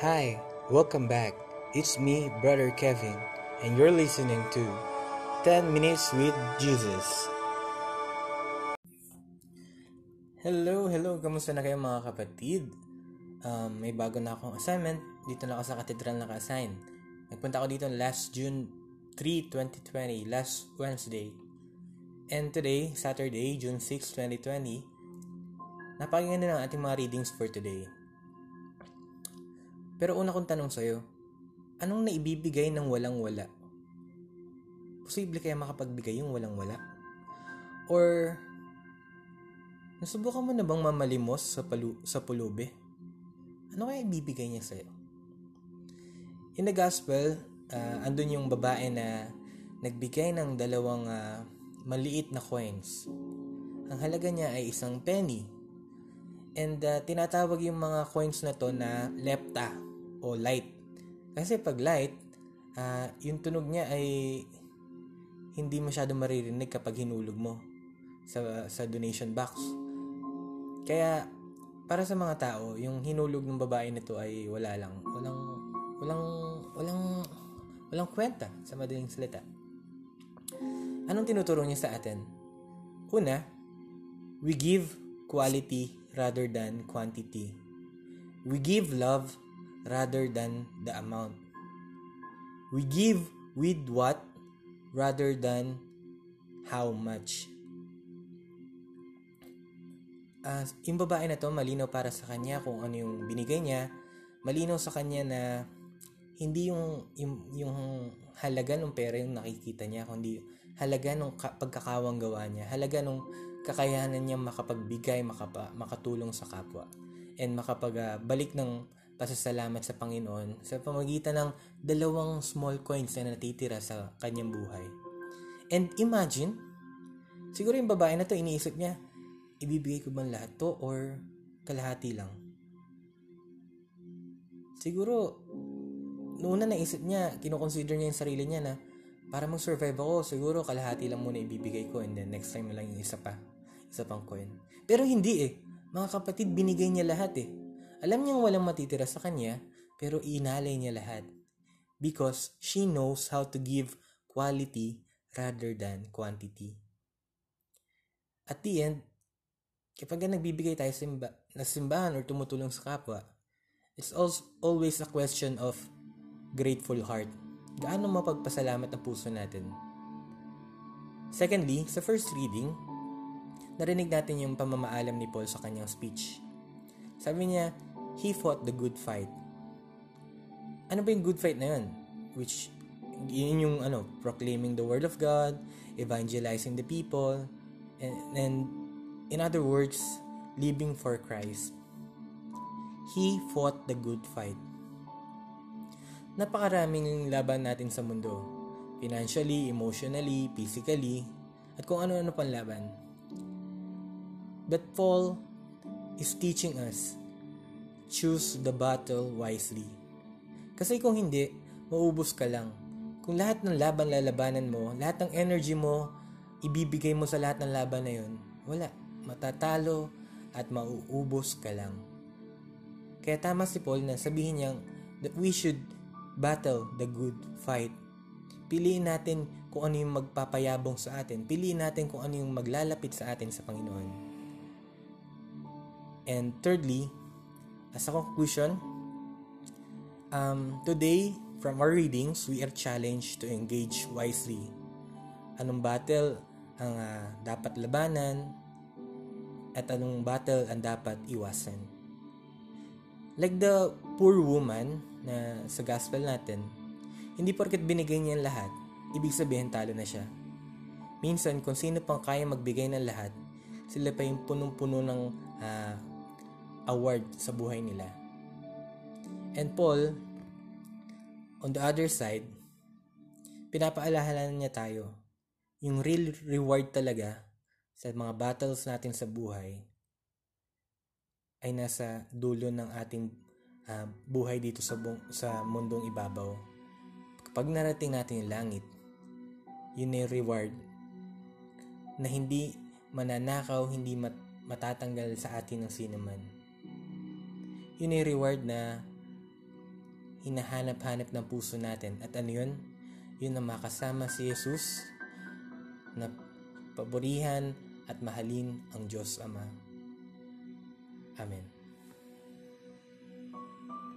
Hi, welcome back. It's me, Brother Kevin, and you're listening to 10 Minutes with Jesus. Hello, hello, kamusta na kayo mga kapatid? Um, may bago na akong assignment. Dito na ako sa katedral naka-assign. Nagpunta ako dito last June 3, 2020, last Wednesday. And today, Saturday, June 6, 2020, napakinggan na ng ating mga readings for today. Pero una kong tanong sa'yo, anong naibibigay ng walang-wala? Posible kaya makapagbigay yung walang-wala? Or, nasubukan mo na bang mamalimos sa, palu- sa pulubi? Ano kaya ibibigay niya sa'yo? In the gospel, uh, andun yung babae na nagbigay ng dalawang uh, maliit na coins. Ang halaga niya ay isang penny. And uh, tinatawag yung mga coins na to na lepta o light. Kasi pag light, uh, yung tunog niya ay hindi masyado maririnig kapag hinulog mo sa, sa donation box. Kaya, para sa mga tao, yung hinulog ng babae nito ay wala lang. Walang, walang, walang, walang kwenta sa madaling salita. Anong tinuturo niya sa atin? Una, we give quality rather than quantity. We give love rather than the amount. We give with what rather than how much. Uh, yung babae na to, malinaw para sa kanya kung ano yung binigay niya. Malinaw sa kanya na hindi yung, yung, yung halaga ng pera yung nakikita niya, kundi halaga ng ka- pagkakawang gawa niya, halaga ng kakayanan niya makapagbigay, makapa, makatulong sa kapwa, and makapagbalik uh, ng pasasalamat sa Panginoon sa pamagitan ng dalawang small coins na natitira sa kanyang buhay. And imagine, siguro yung babae na to, iniisip niya, ibibigay ko bang lahat to or kalahati lang? Siguro, noon na naisip niya, kinoconsider niya yung sarili niya na para mag-survive ako, siguro kalahati lang muna ibibigay ko and then next time lang yung isa pa, isa pang coin. Pero hindi eh. Mga kapatid, binigay niya lahat eh. Alam niyang walang matitira sa kanya, pero inalay niya lahat. Because she knows how to give quality rather than quantity. At the end, kapag nagbibigay tayo simba, na simbahan or tumutulong sa kapwa, it's also always a question of grateful heart. Gaano mapagpasalamat ang puso natin? Secondly, sa first reading, narinig natin yung pamamaalam ni Paul sa kanyang speech. Sabi niya, he fought the good fight. Ano ba yung good fight na yun? Which, yun yung ano, proclaiming the word of God, evangelizing the people, and, and in other words, living for Christ. He fought the good fight. Napakaraming laban natin sa mundo. Financially, emotionally, physically, at kung ano-ano pang laban. But Paul is teaching us choose the battle wisely. Kasi kung hindi, maubos ka lang. Kung lahat ng laban lalabanan mo, lahat ng energy mo, ibibigay mo sa lahat ng laban na yun, wala. Matatalo at mauubos ka lang. Kaya tama si Paul na sabihin niya that we should battle the good fight. Piliin natin kung ano yung magpapayabong sa atin. Piliin natin kung ano yung maglalapit sa atin sa Panginoon. And thirdly, As a conclusion, um, today, from our readings, we are challenged to engage wisely. Anong battle ang uh, dapat labanan at anong battle ang dapat iwasan. Like the poor woman na sa gospel natin, hindi porket binigay niya lahat, ibig sabihin talo na siya. Minsan, kung sino pang kaya magbigay ng lahat, sila pa yung punong-puno ng uh, award sa buhay nila. And Paul, on the other side, pinapaalahalan niya tayo yung real reward talaga sa mga battles natin sa buhay ay nasa dulo ng ating uh, buhay dito sa, bu- sa mundong ibabaw. Kapag narating natin yung langit, yun ay reward na hindi mananakaw, hindi mat- matatanggal sa atin ng sinuman yun yung reward na hinahanap-hanap ng puso natin. At ano yun? Yun na makasama si Jesus na paborihan at mahalin ang Diyos Ama. Amen.